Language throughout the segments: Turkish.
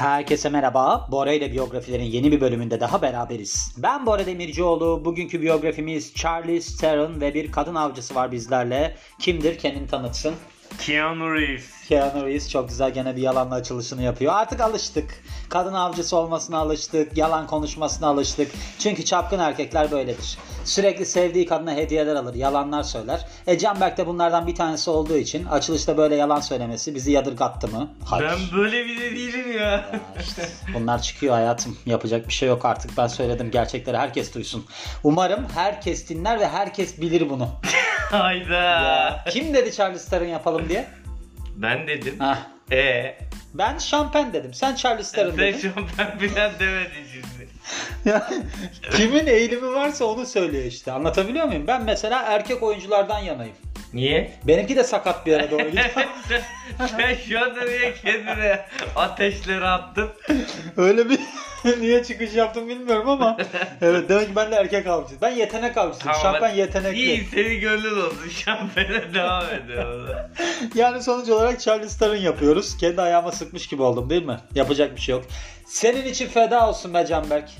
Herkese merhaba. Bora ile biyografilerin yeni bir bölümünde daha beraberiz. Ben Bora Demircioğlu. Bugünkü biyografimiz Charlie Theron ve bir kadın avcısı var bizlerle. Kimdir? Kendini tanıtsın. Keanu Reeves. Keanu Reeves çok güzel gene bir yalanla açılışını yapıyor. Artık alıştık. Kadın avcısı olmasına alıştık. Yalan konuşmasına alıştık. Çünkü çapkın erkekler böyledir. Sürekli sevdiği kadına hediyeler alır. Yalanlar söyler. E Canberk de bunlardan bir tanesi olduğu için açılışta böyle yalan söylemesi bizi yadırgattı mı? Hayır. Ben böyle bir de değilim ya. İşte bunlar çıkıyor hayatım. Yapacak bir şey yok artık. Ben söyledim. Gerçekleri herkes duysun. Umarım herkes dinler ve herkes bilir bunu. Hayda. Kim dedi Charles Theron yapalım diye? Ben dedim. Hah. E Ben şampen dedim. Sen Charles Theron sen dedin. şu an ben bilen demedin şimdi. Yani kimin eğilimi varsa onu söylüyor işte. Anlatabiliyor muyum? Ben mesela erkek oyunculardan yanayım. Niye? Benimki de sakat bir yere doğru gidiyor. sen, şu anda niye kendine ateşleri attın? Öyle bir niye çıkış yaptım bilmiyorum ama evet demek ki ben de erkek avcıyım. Ben yetenek avcısıyım. Şampen yetenekli. İyi senin gönlün olsun. Şampiyona devam ediyor. Yani sonuç olarak Charles Theron yapıyoruz. Kendi ayağıma sıkmış gibi oldum değil mi? Yapacak bir şey yok. Senin için feda olsun be Canberk.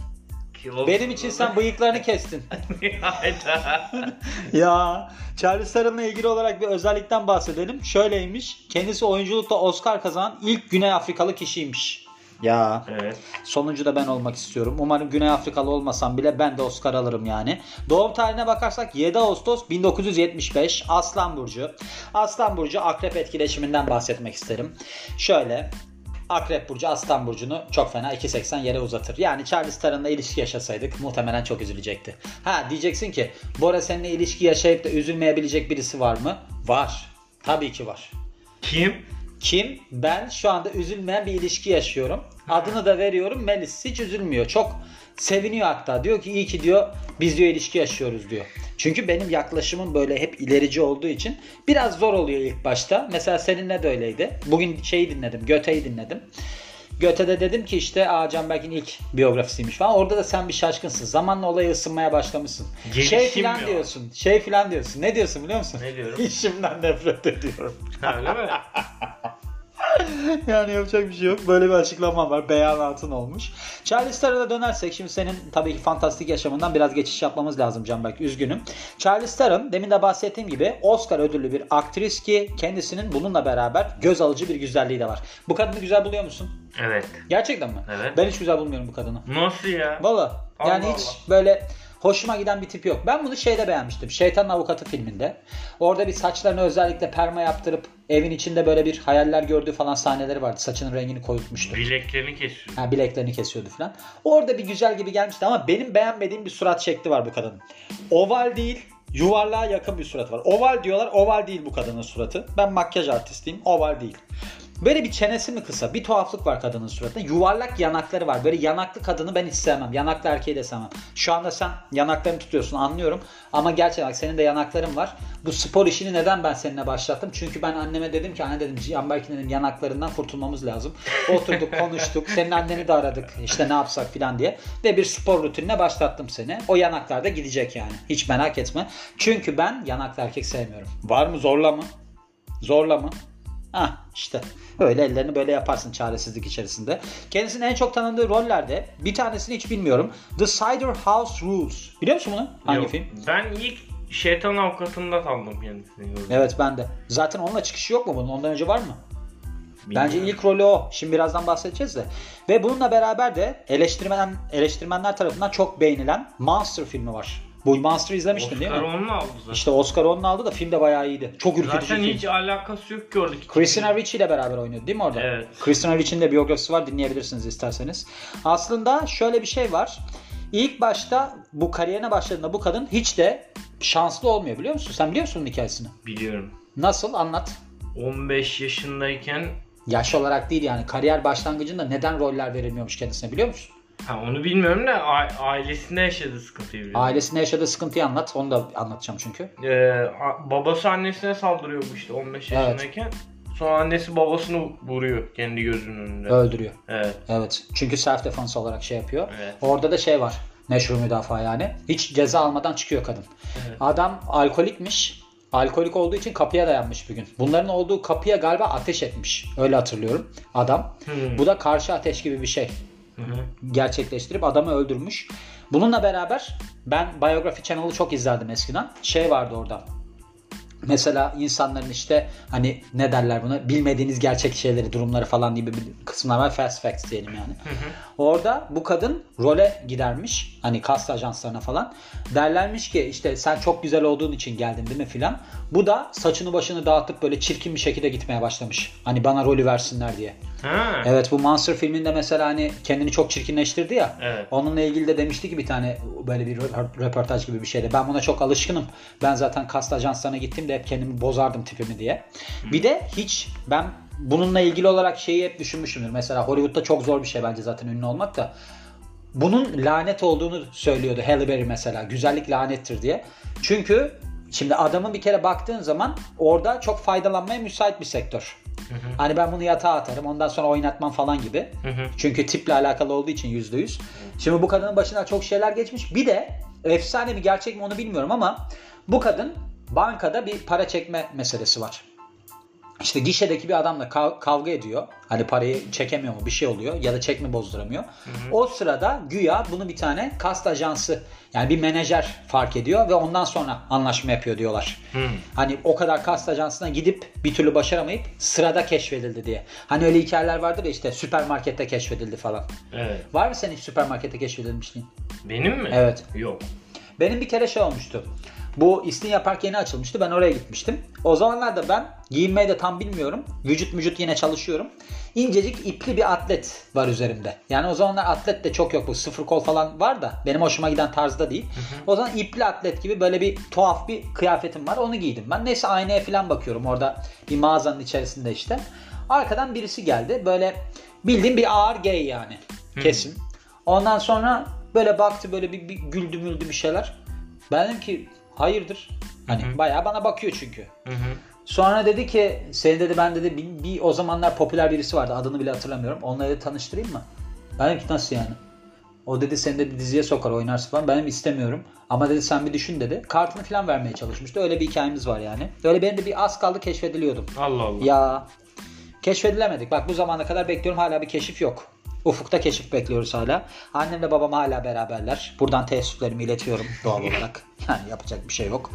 Benim için sen bıyıklarını kestin. Hayda. ya Charles Theron'la ilgili olarak bir özellikten bahsedelim. Şöyleymiş. Kendisi oyunculukta Oscar kazanan ilk Güney Afrikalı kişiymiş. Ya Evet. sonuncu da ben olmak istiyorum. Umarım Güney Afrikalı olmasam bile ben de Oscar alırım yani. Doğum tarihine bakarsak 7 Ağustos 1975 Aslan Burcu. Aslan Burcu akrep etkileşiminden bahsetmek isterim. Şöyle Akrep Burcu Aslan Burcu'nu çok fena 2.80 yere uzatır. Yani Charles Theron'la ilişki yaşasaydık muhtemelen çok üzülecekti. Ha diyeceksin ki Bora seninle ilişki yaşayıp da üzülmeyebilecek birisi var mı? Var. Tabii ki var. Kim? Kim? Ben şu anda üzülmeyen bir ilişki yaşıyorum. Adını da veriyorum Melis. Hiç üzülmüyor. Çok seviniyor hatta. Diyor ki iyi ki diyor biz diyor ilişki yaşıyoruz diyor. Çünkü benim yaklaşımım böyle hep ilerici olduğu için biraz zor oluyor ilk başta. Mesela seninle de öyleydi. Bugün şeyi dinledim. Göte'yi dinledim. Göte'de dedim ki işte Aa Canberk'in ilk biyografisiymiş falan. Orada da sen bir şaşkınsın. Zamanla olaya ısınmaya başlamışsın. şey Gelişim filan ya. diyorsun. Şey filan diyorsun. Ne diyorsun biliyor musun? Ne diyorum? İşimden nefret ediyorum. Öyle mi? Yani yapacak bir şey yok. Böyle bir açıklama var. Beyanatın olmuş. Charles Theron'a dönersek şimdi senin tabii ki fantastik yaşamından biraz geçiş yapmamız lazım Canberk. Üzgünüm. Charles Theron demin de bahsettiğim gibi Oscar ödüllü bir aktris ki kendisinin bununla beraber göz alıcı bir güzelliği de var. Bu kadını güzel buluyor musun? Evet. Gerçekten mi? Evet. Ben hiç güzel bulmuyorum bu kadını. Nasıl ya? Valla. Yani Allah hiç Allah. böyle hoşuma giden bir tip yok. Ben bunu şeyde beğenmiştim. Şeytanın Avukatı filminde. Orada bir saçlarını özellikle perma yaptırıp evin içinde böyle bir hayaller gördüğü falan sahneleri vardı. Saçının rengini koyutmuştu. Bileklerini kesiyor. Ha, bileklerini kesiyordu falan. Orada bir güzel gibi gelmişti ama benim beğenmediğim bir surat şekli var bu kadının. Oval değil, yuvarlığa yakın bir surat var. Oval diyorlar, oval değil bu kadının suratı. Ben makyaj artistiyim, oval değil. Böyle bir çenesi mi kısa? Bir tuhaflık var kadının suratında. Yuvarlak yanakları var. Böyle yanaklı kadını ben hiç sevmem. Yanaklı erkeği de sevmem. Şu anda sen yanaklarını tutuyorsun anlıyorum. Ama gerçekten bak senin de yanakların var. Bu spor işini neden ben seninle başlattım? Çünkü ben anneme dedim ki anne dedim Canberk'in dedim yanaklarından kurtulmamız lazım. Oturduk konuştuk. Senin anneni de aradık. İşte ne yapsak filan diye. Ve bir spor rutinine başlattım seni. O yanaklar da gidecek yani. Hiç merak etme. Çünkü ben yanaklı erkek sevmiyorum. Var mı zorla mı? Zorla mı? Ah işte öyle ellerini böyle yaparsın çaresizlik içerisinde. Kendisinin en çok tanındığı rollerde bir tanesini hiç bilmiyorum. The Cider House Rules. Biliyor musun bunu? Hangi Yok. film? Ben ilk şeytan avukatında sandım kendisini. Evet ben de. Zaten onunla çıkışı yok mu bunun? Ondan önce var mı? Bence Bilmiyorum. ilk rolü o. Şimdi birazdan bahsedeceğiz de. Ve bununla beraber de eleştirmen, eleştirmenler tarafından çok beğenilen Monster filmi var. Bu Monster izlemiştin değil Oscar mi? onu aldı zaten. İşte Oscar onun aldı da film de bayağı iyiydi. Çok ürkütücü Zaten film. hiç alakası yok ki oradaki. Christina Ricci ile beraber oynuyordu değil mi orada? Evet. Christina Ricci'nin de biyografisi var dinleyebilirsiniz isterseniz. Aslında şöyle bir şey var. İlk başta bu kariyerine başladığında bu kadın hiç de şanslı olmuyor biliyor musun? Sen biliyor musun hikayesini? Biliyorum. Nasıl? Anlat. 15 yaşındayken Yaş olarak değil yani kariyer başlangıcında neden roller verilmiyormuş kendisine biliyor musun? Ha onu bilmiyorum da a- ailesinde yaşadığı sıkıntıyı biliyorum. Ailesinde yaşadığı sıkıntıyı anlat. Onu da anlatacağım çünkü. Ee, a- babası annesine saldırıyormuş işte 15 Evet. yaşındayken. Sonra annesi babasını vuruyor kendi gözünün önünde. Öldürüyor. Evet. Evet. Çünkü self defense olarak şey yapıyor. Evet. Orada da şey var. Meşru müdafaa yani. Hiç ceza almadan çıkıyor kadın. Evet. Adam alkolikmiş. alkolik olduğu için kapıya dayanmış bir gün. Bunların olduğu kapıya galiba ateş etmiş. Öyle hatırlıyorum adam. Hmm. Bu da karşı ateş gibi bir şey. Gerçekleştirip adamı öldürmüş. Bununla beraber ben Biography Channel'ı çok izlerdim eskiden. Şey vardı orada. Mesela insanların işte hani ne derler buna bilmediğiniz gerçek şeyleri, durumları falan gibi bir kısımlar var. Fast facts diyelim yani. Orada bu kadın role gidermiş. Hani kast ajanslarına falan. Derlermiş ki işte sen çok güzel olduğun için geldin değil mi filan. Bu da saçını başını dağıtıp böyle çirkin bir şekilde gitmeye başlamış. Hani bana rolü versinler diye. Ha. Evet bu Monster filminde mesela hani kendini çok çirkinleştirdi ya. Evet. Onunla ilgili de demişti ki bir tane böyle bir rö- röportaj gibi bir şeyde. Ben buna çok alışkınım. Ben zaten kast ajanslarına gittiğimde hep kendimi bozardım tipimi diye. Bir de hiç ben bununla ilgili olarak şeyi hep düşünmüşümdür. Mesela Hollywood'da çok zor bir şey bence zaten ünlü olmak da. Bunun lanet olduğunu söylüyordu Halle Berry mesela. Güzellik lanettir diye. Çünkü şimdi adamın bir kere baktığın zaman orada çok faydalanmaya müsait bir sektör. Hani ben bunu yatağa atarım ondan sonra oynatmam falan gibi. Hı hı. Çünkü tiple alakalı olduğu için yüzde yüz. Şimdi bu kadının başına çok şeyler geçmiş. Bir de efsane mi gerçek mi onu bilmiyorum ama bu kadın bankada bir para çekme meselesi var. İşte gişedeki bir adamla kav- kavga ediyor. Hani parayı çekemiyor mu bir şey oluyor ya da çekme bozduramıyor. O sırada güya bunu bir tane kast ajansı yani bir menajer fark ediyor ve ondan sonra anlaşma yapıyor diyorlar. Hı. Hani o kadar kast ajansına gidip bir türlü başaramayıp sırada keşfedildi diye. Hani öyle hikayeler vardır ya işte süpermarkette keşfedildi falan. Evet. Var mı senin hiç süpermarkette keşfedilmişliğin? Benim mi? Evet. Yok. Benim bir kere şey olmuştu. Bu İstinye Park yeni açılmıştı. Ben oraya gitmiştim. O zamanlarda ben giyinmeyi de tam bilmiyorum. Vücut vücut yine çalışıyorum. İncecik ipli bir atlet var üzerimde. Yani o zamanlar atlet de çok yok. Bu sıfır kol falan var da benim hoşuma giden tarzda değil. O zaman ipli atlet gibi böyle bir tuhaf bir kıyafetim var. Onu giydim ben. Neyse aynaya falan bakıyorum. Orada bir mağazanın içerisinde işte. Arkadan birisi geldi. Böyle bildiğim bir ağır gay yani. Kesin. Ondan sonra böyle baktı böyle bir, bir güldü müldü bir şeyler. Ben dedim ki hayırdır? Hani bayağı bana bakıyor çünkü. Hı hı. Sonra dedi ki seni dedi ben dedi bir, bir o zamanlar popüler birisi vardı adını bile hatırlamıyorum. Onunla dedi tanıştırayım mı? Ben dedim ki nasıl yani? O dedi seni dedi diziye sokar oynarsın falan. Ben dedim istemiyorum. Ama dedi sen bir düşün dedi. Kartını falan vermeye çalışmıştı. Öyle bir hikayemiz var yani. Öyle benim de bir az kaldı keşfediliyordum. Allah Allah. Ya keşfedilemedik. Bak bu zamana kadar bekliyorum hala bir keşif yok. Ufukta keşif bekliyoruz hala. Annemle babam hala beraberler. Buradan teessüflerimi iletiyorum doğal olarak. Yani yapacak bir şey yok.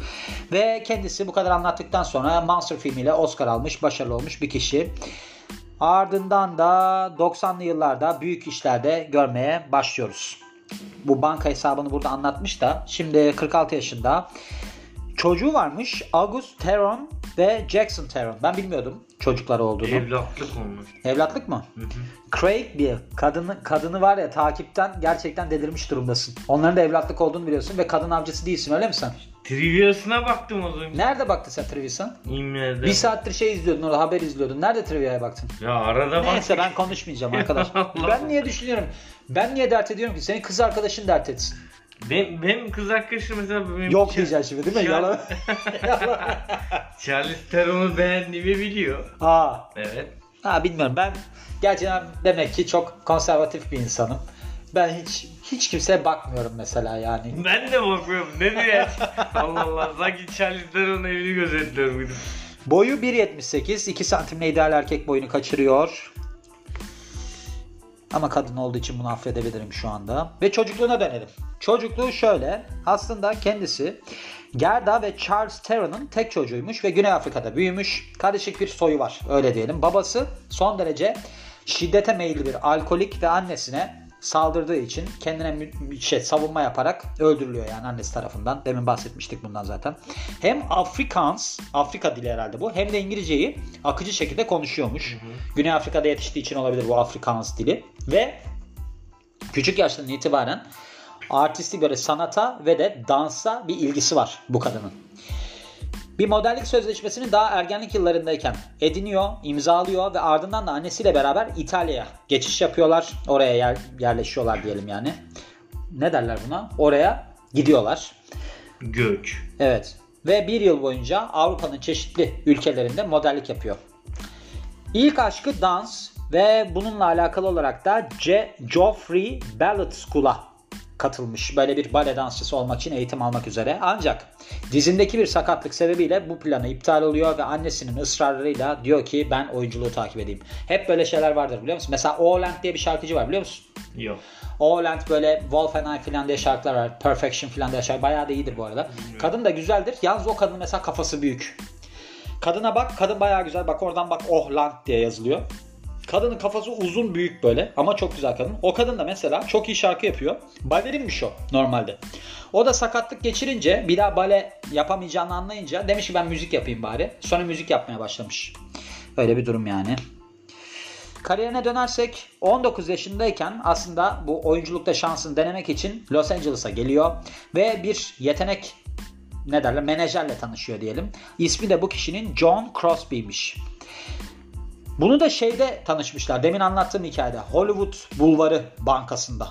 Ve kendisi bu kadar anlattıktan sonra Monster filmiyle Oscar almış, başarılı olmuş bir kişi. Ardından da 90'lı yıllarda büyük işlerde görmeye başlıyoruz. Bu banka hesabını burada anlatmış da şimdi 46 yaşında. Çocuğu varmış August Theron ve Jackson Theron. Ben bilmiyordum çocukları olduğunu. Evlatlık olmuş. Evlatlık mı? Hı hı. Craig bir kadını kadını var ya takipten gerçekten delirmiş durumdasın. Onların da evlatlık olduğunu biliyorsun ve kadın avcısı değilsin öyle mi sen? Trivia'sına baktım az önce. Nerede baktın sen Trivia'san? İmle'de. Bir saattir şey izliyordun orada haber izliyordun. Nerede Trivia'ya baktın? Ya arada bak. Neyse ben konuşmayacağım arkadaş. Ben niye düşünüyorum? Ben niye dert ediyorum ki? Senin kız arkadaşın dert etsin. Benim, benim kız arkadaşım mesela benim Yok diyeceksin şimdi değil mi? Cha- Yalan. Yalan. Charles Theron'u beğendiğimi biliyor. Aa, Evet. ha bilmiyorum ben gerçekten demek ki çok konservatif bir insanım. Ben hiç hiç kimseye bakmıyorum mesela yani. Ben de bakıyorum. Ne diyor ya? Allah Allah. Sanki Charles Theron'un evini gözetliyorum. Boyu 1.78, 2 santimle ideal erkek boyunu kaçırıyor. Ama kadın olduğu için bunu affedebilirim şu anda. Ve çocukluğuna dönelim. Çocukluğu şöyle. Aslında kendisi Gerda ve Charles Theron'un tek çocuğuymuş ve Güney Afrika'da büyümüş. Karışık bir soyu var öyle diyelim. Babası son derece şiddete meyilli bir alkolik ve annesine saldırdığı için kendine şey, savunma yaparak öldürülüyor yani annesi tarafından. Demin bahsetmiştik bundan zaten. Hem Afrikaans, Afrika dili herhalde bu, hem de İngilizceyi akıcı şekilde konuşuyormuş. Güney Afrika'da yetiştiği için olabilir bu Afrikaans dili. Ve küçük yaştan itibaren artistik böyle sanata ve de dansa bir ilgisi var bu kadının. Bir modellik sözleşmesini daha ergenlik yıllarındayken ediniyor, imzalıyor ve ardından da annesiyle beraber İtalya'ya geçiş yapıyorlar. Oraya yer- yerleşiyorlar diyelim yani. Ne derler buna? Oraya gidiyorlar. Göç. Evet. Ve bir yıl boyunca Avrupa'nın çeşitli ülkelerinde modellik yapıyor. İlk aşkı dans ve bununla alakalı olarak da Ce Geoffrey Ballet School'a katılmış. Böyle bir bale dansçısı olmak için eğitim almak üzere. Ancak dizindeki bir sakatlık sebebiyle bu planı iptal oluyor ve annesinin ısrarlarıyla diyor ki ben oyunculuğu takip edeyim. Hep böyle şeyler vardır biliyor musun? Mesela Oland diye bir şarkıcı var biliyor musun? Yok. Oland böyle Wolf and I falan diye şarkılar var. Perfection falan diye şarkı. Bayağı da iyidir bu arada. Kadın da güzeldir. Yalnız o kadın mesela kafası büyük. Kadına bak. Kadın bayağı güzel. Bak oradan bak Ohland diye yazılıyor. Kadının kafası uzun büyük böyle ama çok güzel kadın. O kadın da mesela çok iyi şarkı yapıyor. Balerinmiş o normalde. O da sakatlık geçirince bir daha bale yapamayacağını anlayınca demiş ki ben müzik yapayım bari. Sonra müzik yapmaya başlamış. Öyle bir durum yani. Kariyerine dönersek 19 yaşındayken aslında bu oyunculukta şansını denemek için Los Angeles'a geliyor ve bir yetenek ne derler menajerle tanışıyor diyelim. İsmi de bu kişinin John Crosby'miş. Bunu da şeyde tanışmışlar. Demin anlattığım hikayede. Hollywood Bulvarı Bankası'nda.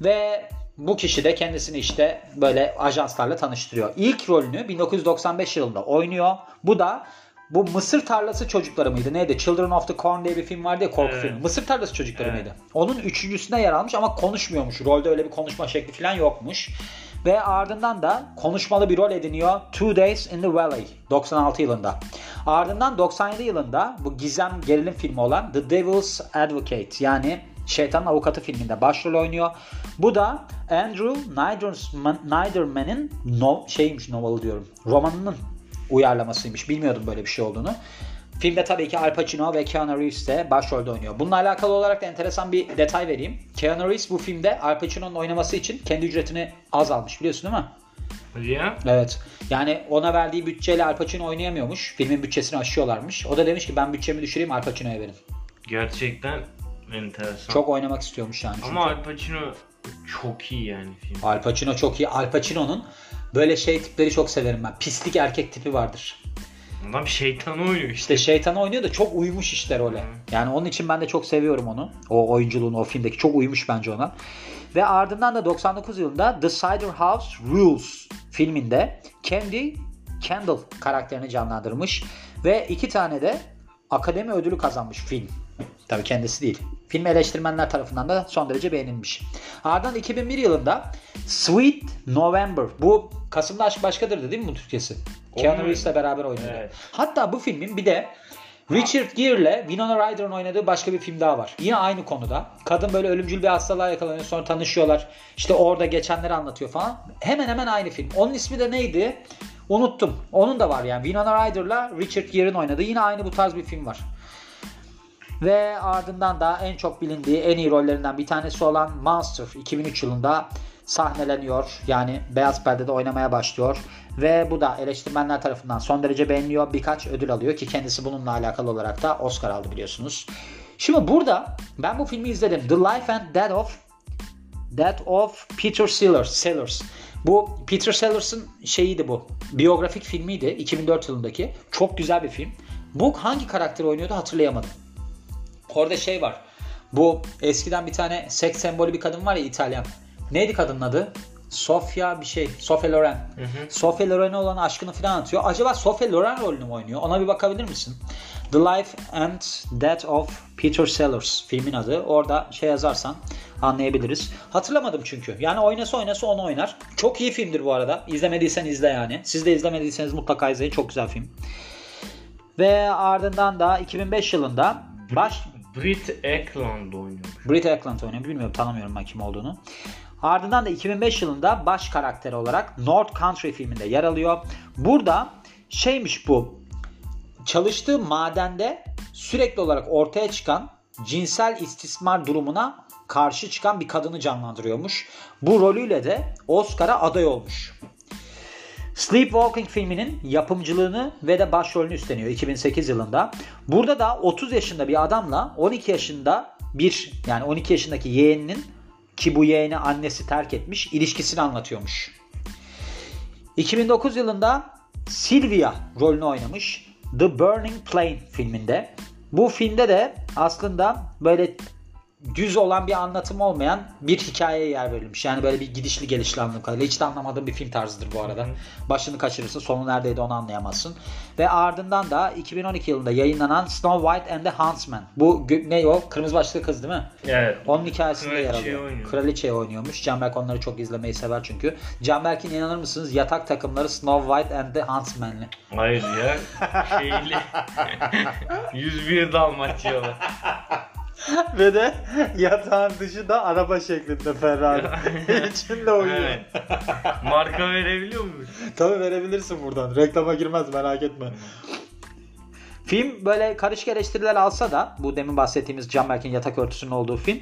Ve bu kişi de kendisini işte böyle ajanslarla tanıştırıyor. İlk rolünü 1995 yılında oynuyor. Bu da bu Mısır Tarlası Çocukları mıydı? Neydi? Children of the Corn diye bir film vardı ya korku Evet. filmi. Mısır Tarlası Çocukları Evet. mıydı? Onun üçüncüsüne yer almış ama konuşmuyormuş. Rolde öyle bir konuşma şekli falan yokmuş. Ve ardından da konuşmalı bir rol ediniyor. Two Days in the Valley 96 yılında. Ardından 97 yılında bu gizem gerilim filmi olan The Devil's Advocate yani Şeytanın Avukatı filminde başrol oynuyor. Bu da Andrew Niederman- Niederman'in no, şeymiş novalı diyorum. Romanının uyarlamasıymış. Bilmiyordum böyle bir şey olduğunu. Filmde tabii ki Al Pacino ve Keanu Reeves de başrolde oynuyor. Bununla alakalı olarak da enteresan bir detay vereyim. Keanu Reeves bu filmde Al Pacino'nun oynaması için kendi ücretini az almış biliyorsun değil mi? Ya. Evet. Yani ona verdiği bütçeyle Al Pacino oynayamıyormuş. Filmin bütçesini aşıyorlarmış. O da demiş ki ben bütçemi düşüreyim Al Pacino'ya verin. Gerçekten enteresan. Çok oynamak istiyormuş yani. çünkü. Ama Al Pacino çok iyi yani film. Al Pacino çok iyi. Al Pacino'nun böyle şey tipleri çok severim ben. Pislik erkek tipi vardır. Adam şeytan oynuyor işte. İşte şeytan oynuyor da çok uymuş işte role. Yani onun için ben de çok seviyorum onu. O oyunculuğunu o filmdeki çok uymuş bence ona. Ve ardından da 99 yılında The Cider House Rules filminde Candy Kendall karakterini canlandırmış. Ve iki tane de akademi ödülü kazanmış film. Tabii kendisi değil. Film eleştirmenler tarafından da son derece beğenilmiş. Ardından 2001 yılında Sweet November. Bu Kasım'da Aşk Başkadır değil mi bu Türkçesi? Keanu? Reeves'le beraber oynuyordu. Evet. Hatta bu filmin bir de Richard Gere'le Winona Ryder'ın oynadığı başka bir film daha var. Yine aynı konuda. Kadın böyle ölümcül bir hastalığa yakalanıyor sonra tanışıyorlar. İşte orada geçenleri anlatıyor falan. Hemen hemen aynı film. Onun ismi de neydi? Unuttum. Onun da var yani. Winona Ryder'la Richard Gere'in oynadığı yine aynı bu tarz bir film var. Ve ardından da en çok bilindiği en iyi rollerinden bir tanesi olan Monster 2003 yılında sahneleniyor. Yani beyaz perdede oynamaya başlıyor. Ve bu da eleştirmenler tarafından son derece beğeniliyor. Birkaç ödül alıyor ki kendisi bununla alakalı olarak da Oscar aldı biliyorsunuz. Şimdi burada ben bu filmi izledim. The Life and Death of Death of Peter Sellers. Sellers. Bu Peter Sellers'ın şeyiydi bu. Biyografik filmiydi 2004 yılındaki. Çok güzel bir film. Bu hangi karakteri oynuyordu hatırlayamadım. Orada şey var. Bu eskiden bir tane seks sembolü bir kadın var ya İtalyan. Neydi kadının adı? Sofia bir şey. Sofia Loren. Sofia Loren'e olan aşkını falan anlatıyor. Acaba Sofia Loren rolünü mü oynuyor? Ona bir bakabilir misin? The Life and Death of Peter Sellers filmin adı. Orada şey yazarsan anlayabiliriz. Hatırlamadım çünkü. Yani oynasa oynasa onu oynar. Çok iyi filmdir bu arada. İzlemediysen izle yani. Siz de izlemediyseniz mutlaka izleyin. Çok güzel film. Ve ardından da 2005 yılında baş Brit Eklund oynuyor. Brit Eklund oynuyor. Bilmiyorum tanımıyorum ben kim olduğunu. Ardından da 2005 yılında baş karakteri olarak North Country filminde yer alıyor. Burada şeymiş bu. Çalıştığı madende sürekli olarak ortaya çıkan cinsel istismar durumuna karşı çıkan bir kadını canlandırıyormuş. Bu rolüyle de Oscar'a aday olmuş. Sleepwalking filminin yapımcılığını ve de başrolünü üstleniyor 2008 yılında. Burada da 30 yaşında bir adamla 12 yaşında bir yani 12 yaşındaki yeğeninin ki bu yeğeni annesi terk etmiş ilişkisini anlatıyormuş. 2009 yılında Sylvia rolünü oynamış The Burning Plane filminde. Bu filmde de aslında böyle düz olan bir anlatım olmayan bir hikayeye yer verilmiş. Yani böyle bir gidişli gelişli anladığım kadarıyla. Hiç de anlamadığım bir film tarzıdır bu arada. Başını kaçırırsın sonu neredeydi onu anlayamazsın. Ve ardından da 2012 yılında yayınlanan Snow White and the Huntsman. Bu ne o? Kırmızı başlıklı kız değil mi? Evet. Onun hikayesinde yer alıyor. oynuyor. Kraliçeyi oynuyormuş. Canberk onları çok izlemeyi sever çünkü. Canberk'in inanır mısınız yatak takımları Snow White and the Huntsman'li. Hayır ya. Şeyli. 101 Dalmaçyalı. Ve de yatağın dışı da araba şeklinde Ferrari. İçinde uyuyor. Evet. Marka verebiliyor muyuz? Tabii verebilirsin buradan. Reklama girmez merak etme. Film böyle karışık eleştiriler alsa da bu demin bahsettiğimiz Canberk'in yatak örtüsünün olduğu film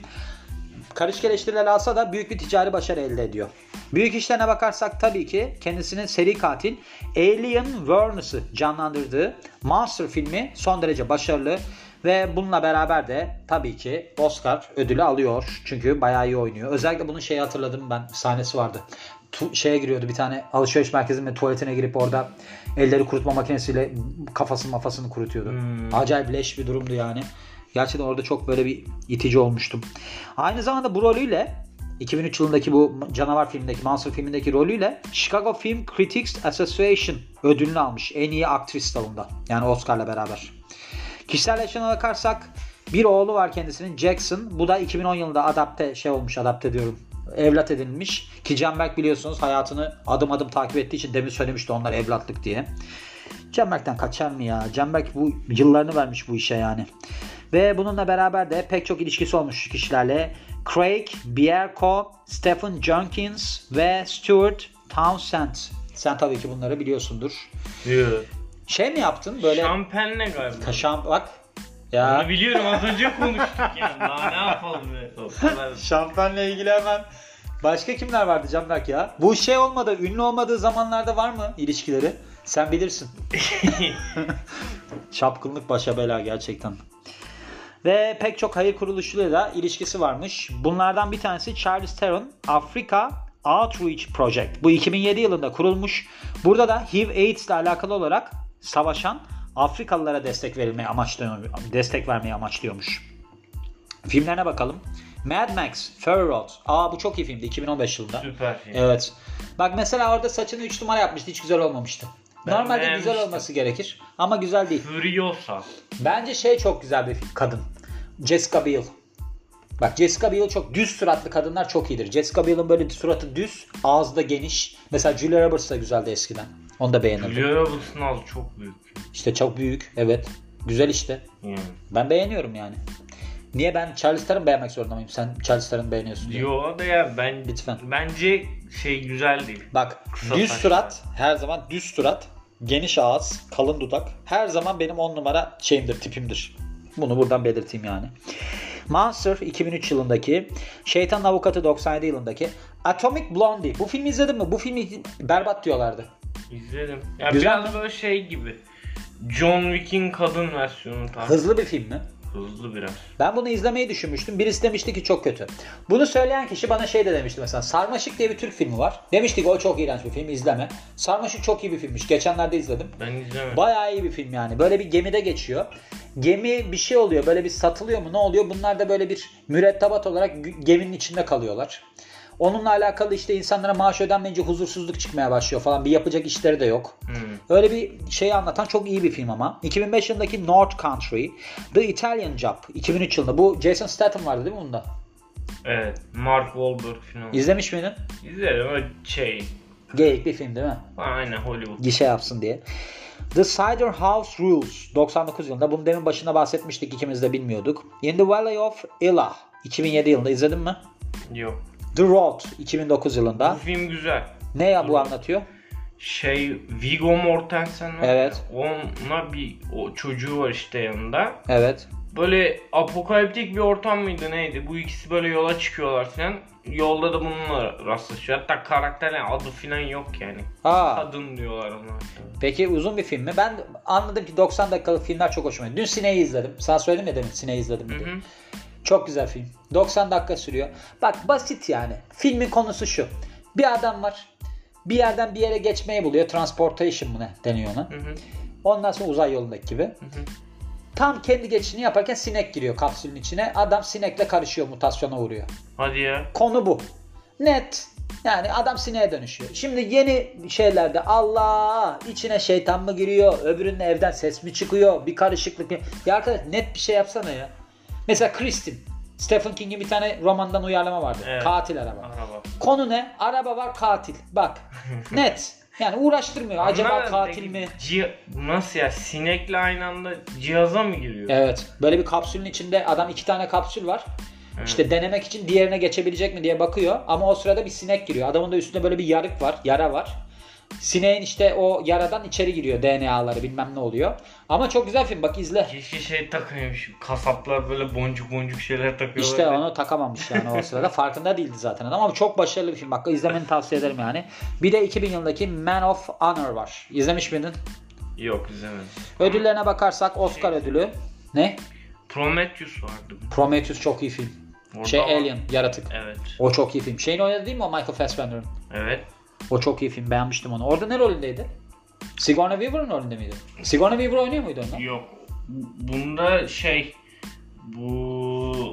karışık eleştiriler alsa da büyük bir ticari başarı elde ediyor. Büyük işlerine bakarsak tabii ki kendisinin seri katil Alien Warnes'ı canlandırdığı Monster filmi son derece başarılı ve bununla beraber de tabii ki Oscar ödülü alıyor. Çünkü bayağı iyi oynuyor. Özellikle bunun şeyi hatırladım ben sahnesi vardı. Tu- şeye giriyordu bir tane alışveriş merkezinin tuvaletine girip orada elleri kurutma makinesiyle kafasını mafasını kurutuyordu. Hmm. Acayip leş bir durumdu yani. Gerçekten orada çok böyle bir itici olmuştum. Aynı zamanda bu rolüyle 2003 yılındaki bu canavar filmindeki Monster filmindeki rolüyle Chicago Film Critics Association ödülünü almış en iyi aktris dalında. Yani Oscar'la beraber. Kişisel yaşına bakarsak bir oğlu var kendisinin Jackson. Bu da 2010 yılında adapte şey olmuş adapte diyorum. Evlat edinilmiş. Ki Canberk biliyorsunuz hayatını adım adım takip ettiği için demin söylemişti onlar evlatlık diye. Canberk'ten kaçar mı ya? Canberk bu yıllarını vermiş bu işe yani. Ve bununla beraber de pek çok ilişkisi olmuş kişilerle. Craig Bierko, Stephen Jenkins ve Stuart Townsend. Sen tabii ki bunları biliyorsundur. Diyor. Şey mi yaptın böyle Şampenle galiba. kaşan bak. Onu Ya biliyorum az önce konuştuk ya. Daha ne yapalım be. Şampenle ilgili hemen başka kimler vardı Canberk ya? Bu şey olmadı, ünlü olmadığı zamanlarda var mı ilişkileri? Sen bilirsin. Şapkınlık başa bela gerçekten. Ve pek çok hayır kuruluşuyla da ilişkisi varmış. Bunlardan bir tanesi Charles Theron Afrika Outreach Project. Bu 2007 yılında kurulmuş. Burada da HIV AIDS ile alakalı olarak savaşan Afrikalılara destek verilmeyi amaçlıyor, destek vermeyi amaçlıyormuş. Filmlerine bakalım. Mad Max, Fury Road. Aa bu çok iyi filmdi 2015 yılında. Süper film. Evet. Bak mesela orada saçını 3 numara yapmıştı. Hiç güzel olmamıştı. Ben Normalde güzel beğenmiştim. olması gerekir ama güzel değil. Furiosa. Bence şey çok güzel bir kadın. Jessica Biel. Bak Jessica Biel çok düz suratlı kadınlar çok iyidir. Jessica Biel'in böyle suratı düz, ağzı da geniş. Mesela Julia Roberts da güzeldi eskiden. Onu da beğenirdim. Julia Roberts'ın ağzı çok büyük. İşte çok büyük. Evet. Güzel işte. Yani. Ben beğeniyorum yani. Niye ben Charlize Theron beğenmek zorunda mıyım? Sen Charlize Theron'u beğeniyorsun diye. Yo da ya ben Lütfen. bence şey güzel değil. Bak Kısa düz saçlı. surat her zaman düz surat, geniş ağız, kalın dudak her zaman benim on numara şeyimdir, tipimdir. Bunu buradan belirteyim yani. Monster 2003 yılındaki, Şeytan Avukatı 97 yılındaki, Atomic Blondie. Bu filmi izledin mi? Bu filmi berbat diyorlardı. İzledim. Ya Güzel biraz böyle şey gibi. John Wick'in kadın versiyonu tarzı. Hızlı bir film mi? Hızlı biraz. Ben bunu izlemeyi düşünmüştüm. Birisi demişti ki çok kötü. Bunu söyleyen kişi bana şey de demişti mesela. Sarmaşık diye bir Türk filmi var. Demişti ki o çok iğrenç bir film izleme. Sarmaşık çok iyi bir filmmiş. Geçenlerde izledim. Ben izlemedim. Bayağı iyi bir film yani. Böyle bir gemide geçiyor. Gemi bir şey oluyor. Böyle bir satılıyor mu ne oluyor? Bunlar da böyle bir mürettebat olarak geminin içinde kalıyorlar. Onunla alakalı işte insanlara maaş ödenmeyince huzursuzluk çıkmaya başlıyor falan. Bir yapacak işleri de yok. Hmm. Öyle bir şeyi anlatan çok iyi bir film ama. 2005 yılındaki North Country, The Italian Job 2003 yılında. Bu Jason Statham vardı değil mi bunda? Evet. Mark Wahlberg falan. İzlemiş miydin? İzledim ama şey. Geyik bir film değil mi? Aynen Hollywood. Gişe yapsın diye. The Cider House Rules 99 yılında. Bunu demin başında bahsetmiştik ikimiz de bilmiyorduk. In the Valley of Elah 2007 yılında izledin mi? Yok. The Road 2009 Bu yılında. film güzel. Ne ya bu anlatıyor? Şey Viggo Mortensen var. Evet. Ona bir o çocuğu var işte yanında. Evet. Böyle apokaliptik bir ortam mıydı neydi? Bu ikisi böyle yola çıkıyorlar falan. Yolda da bununla rastlaşıyor. Hatta karakterin adı falan yok yani. Aa, Kadın diyorlar ona. peki uzun bir film mi? Ben anladım ki 90 dakikalık filmler çok hoşuma gidiyor. Dün Sine'yi izledim. Sana söyledim ya demin Sine'yi izledim Hı hı. Çok güzel film. 90 dakika sürüyor. Bak basit yani. Filmin konusu şu. Bir adam var. Bir yerden bir yere geçmeyi buluyor. Transportation mı ne deniyor ona. Hı hı. Ondan sonra uzay yolundaki gibi. hı. Tam kendi geçişini yaparken sinek giriyor kapsülün içine. Adam sinekle karışıyor mutasyona uğruyor. Hadi ya. Konu bu. Net. Yani adam sineğe dönüşüyor. Şimdi yeni şeylerde Allah içine şeytan mı giriyor? Öbürünün evden ses mi çıkıyor? Bir karışıklık mı? Ya arkadaş net bir şey yapsana ya. Mesela Kristin. Stephen King'in bir tane romandan uyarlama vardı. Evet. Katil araba. Araba. Konu ne? Araba var katil. Bak. Net. Yani uğraştırmıyor. Acaba Anlamadım, katil mi? nasıl ya? Sinekle aynı anda cihaza mı giriyor? Evet. Böyle bir kapsülün içinde adam iki tane kapsül var. Evet. İşte denemek için diğerine geçebilecek mi diye bakıyor. Ama o sırada bir sinek giriyor. Adamın da üstünde böyle bir yarık var. Yara var. Sineğin işte o yaradan içeri giriyor DNA'ları bilmem ne oluyor. Ama çok güzel film bak izle. Keşke şey takıyormuş. Kasaplar böyle boncuk boncuk şeyler takıyorlar. İşte onu takamamış yani o sırada. Farkında değildi zaten adam ama çok başarılı bir film. Bak izlemeni tavsiye ederim yani. Bir de 2000 yılındaki Man of Honor var. İzlemiş miydin? Yok izlemedim. Ödüllerine bakarsak Oscar ödülü. Ne? Prometheus vardı. Prometheus çok iyi film. Orada Şey. Alien, Yaratık. Evet. O çok iyi film. Şeyin oynadı değil mi o Michael Fassbender'ın? Evet. O çok iyi film. Beğenmiştim onu. Orada ne rolündeydi? Sigourney Weaver'ın rolünde miydi? Sigourney Weaver oynuyor muydu onda? Yok. Bunda şey bu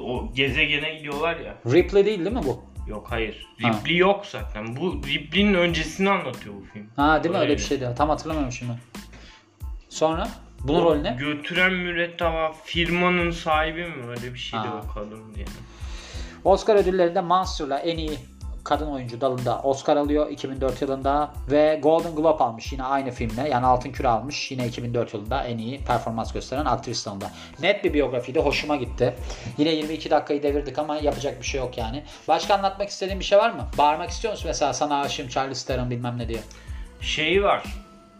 o gezegene gidiyorlar ya. Ripley değil değil mi bu? Yok hayır. Ha. Ripley yok zaten. Bu Ripley'nin öncesini anlatıyor bu film. Ha değil mi? Öyle Öyle. bir şeydi. Tam hatırlamıyorum şimdi. Sonra? Bunun rolü ne? Götüren müretteba firmanın sahibi mi? Öyle bir şeydi Ha. o kadın diye. Oscar ödüllerinde Monster'la en iyi kadın oyuncu dalında Oscar alıyor 2004 yılında ve Golden Globe almış yine aynı filmle yani Altın Küre almış yine 2004 yılında en iyi performans gösteren aktris dalında. Net bir biyografiydi hoşuma gitti. Yine 22 dakikayı devirdik ama yapacak bir şey yok yani. Başka anlatmak istediğin bir şey var mı? Bağırmak istiyor musun mesela sana aşığım Charles Theron bilmem ne diye. Şeyi var.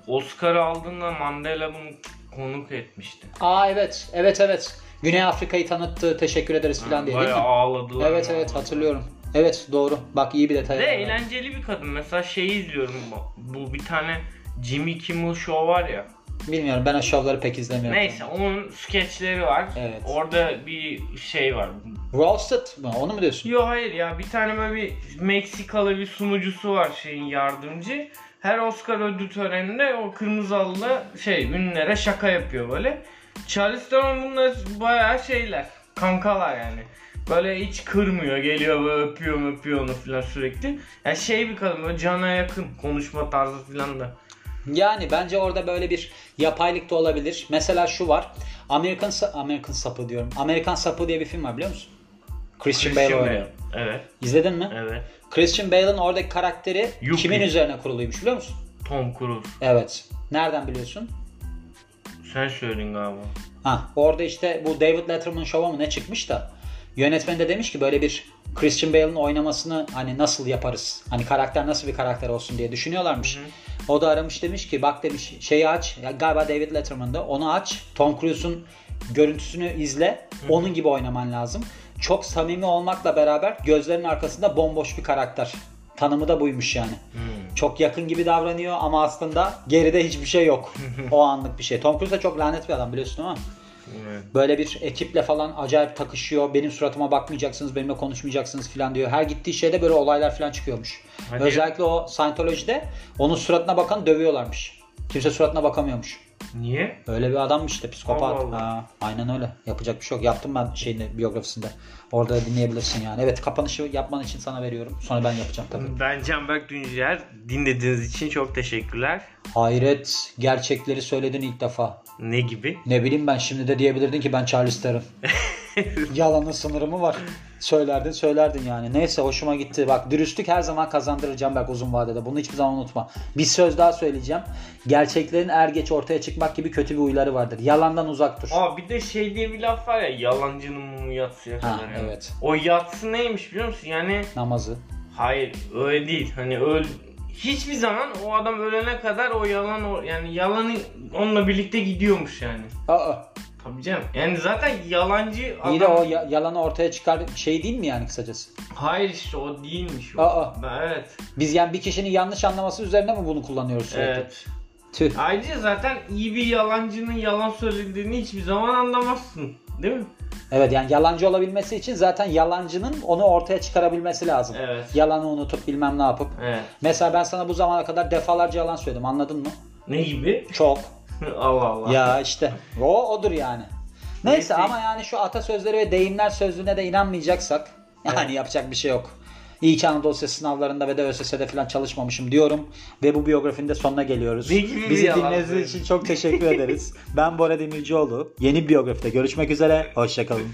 Oscar aldığında Mandela bunu konuk etmişti. Aa evet evet evet. Güney Afrika'yı tanıttı teşekkür ederiz falan diye değil Bayağı mi? ağladılar. Evet evet hatırlıyorum. Evet doğru. Bak iyi bir detay. Ve eğlenceli bir kadın. Mesela şeyi izliyorum. bu- Bu bir tane Jimmy Kimmel Show var ya. Bilmiyorum ben o şovları pek izlemiyorum. Neyse onun skeçleri var. Evet. Orada bir şey var. Roasted mı? Onu mu diyorsun? Yo hayır ya bir tane böyle bir Meksikalı bir sunucusu var şeyin yardımcı. Her Oscar ödül töreninde o kırmızı halıda şey ünlülere şaka yapıyor böyle. Charles Theron bunlar bayağı şeyler. Kankalar yani. Böyle hiç kırmıyor. Geliyor böyle öpüyor öpüyor onu falan sürekli. Yani şey bir kadın böyle cana yakın. Konuşma tarzı falan da. Yani bence orada böyle bir yapaylık da olabilir. Mesela şu var. American American Sapı diyorum. Amerikan Sapı diye bir film var biliyor musun? Christian, Bale oynuyor. Evet. İzledin mi? Evet. Christian Bale'ın oradaki karakteri Yuppie. kimin üzerine kuruluymuş biliyor musun? Tom Cruise. Evet. Nereden biliyorsun? Sen söyledin galiba. Ha, orada işte bu David Letterman Show'a mı ne çıkmış da yönetmen de demiş ki böyle bir Christian Bale'ın oynamasını hani nasıl yaparız? Hani karakter nasıl bir karakter olsun diye düşünüyorlarmış. O da aramış demiş ki bak demiş şeyi aç. Ya galiba David Letterman'da onu aç. Tom Cruise'un görüntüsünü izle. Onun gibi oynaman lazım. Çok samimi olmakla beraber gözlerinin arkasında bomboş bir karakter. Tanımı da buymuş yani. Hmm. Çok yakın gibi davranıyor ama aslında geride hiçbir şey yok. o anlık bir şey. Tom Cruise de çok lanet bir adam biliyorsun ama. Evet. Böyle bir ekiple falan acayip takışıyor. Benim suratıma bakmayacaksınız, benimle konuşmayacaksınız falan diyor. Her gittiği şeyde böyle olaylar falan çıkıyormuş. Hadi Özellikle o Scientology'de onun suratına bakan dövüyorlarmış. Kimse suratına bakamıyormuş. Niye? Öyle bir adammış işte psikopat. Allah Allah. Ha, aynen öyle. Yapacak bir şey yok. Yaptım ben şeyini biyografisinde. Orada dinleyebilirsin yani. Evet kapanışı yapman için sana veriyorum. Sonra ben yapacağım tabii. Ben Canberk Düncer. Dinlediğiniz için çok teşekkürler. Hayret gerçekleri söyledin ilk defa. Ne gibi? Ne bileyim ben şimdi de diyebilirdin ki ben Charles Theron. Yalanın sınırı mı var? Söylerdin söylerdin yani. Neyse hoşuma gitti. Bak dürüstlük her zaman kazandırır Canberk uzun vadede. Bunu hiçbir zaman unutma. Bir söz daha söyleyeceğim. Gerçeklerin er geç ortaya çıkmak gibi kötü bir huyları vardır. Yalandan uzak dur. Aa bir de şey diye bir laf var ya yalancının mumu yatsıya Ha, kadar. yani. evet. O yatsı neymiş biliyor musun? Yani Namazı. hayır öyle değil. Hani öl hiçbir zaman o adam ölene kadar o yalan o yani yalanı onunla birlikte gidiyormuş yani. Aa, Tabii canım. Yani zaten yalancı adam. iyi de o ya- yalanı ortaya çıkar şey değil mi yani kısacası? Hayır işte o değilmiş o. Aa. Evet. Biz yani bir kişinin yanlış anlaması üzerine mi bunu kullanıyoruz sürekli? Evet. Tüh. Ayrıca zaten iyi bir yalancının yalan söylediğini hiçbir zaman anlamazsın. Değil mi? Evet yani yalancı olabilmesi için zaten yalancının onu ortaya çıkarabilmesi lazım. Evet. Yalanı unutup bilmem ne yapıp. Evet. Mesela ben sana bu zamana kadar defalarca yalan söyledim anladın mı? Ne gibi? Çok. Allah Allah. ya işte o odur yani. Neyse Neyse. ama yani şu atasözleri ve deyimler sözlüğüne de inanmayacaksak yani yapacak bir şey yok. İyi ki Anadolu Lisesi sınavlarında ve de ÖSS'de falan çalışmamışım diyorum. Ve bu biyografinin de sonuna geliyoruz. Bizi dinlediğiniz için çok teşekkür ederiz. Ben Bora Demircioğlu. Yeni biyografide görüşmek üzere. Hoşçakalın.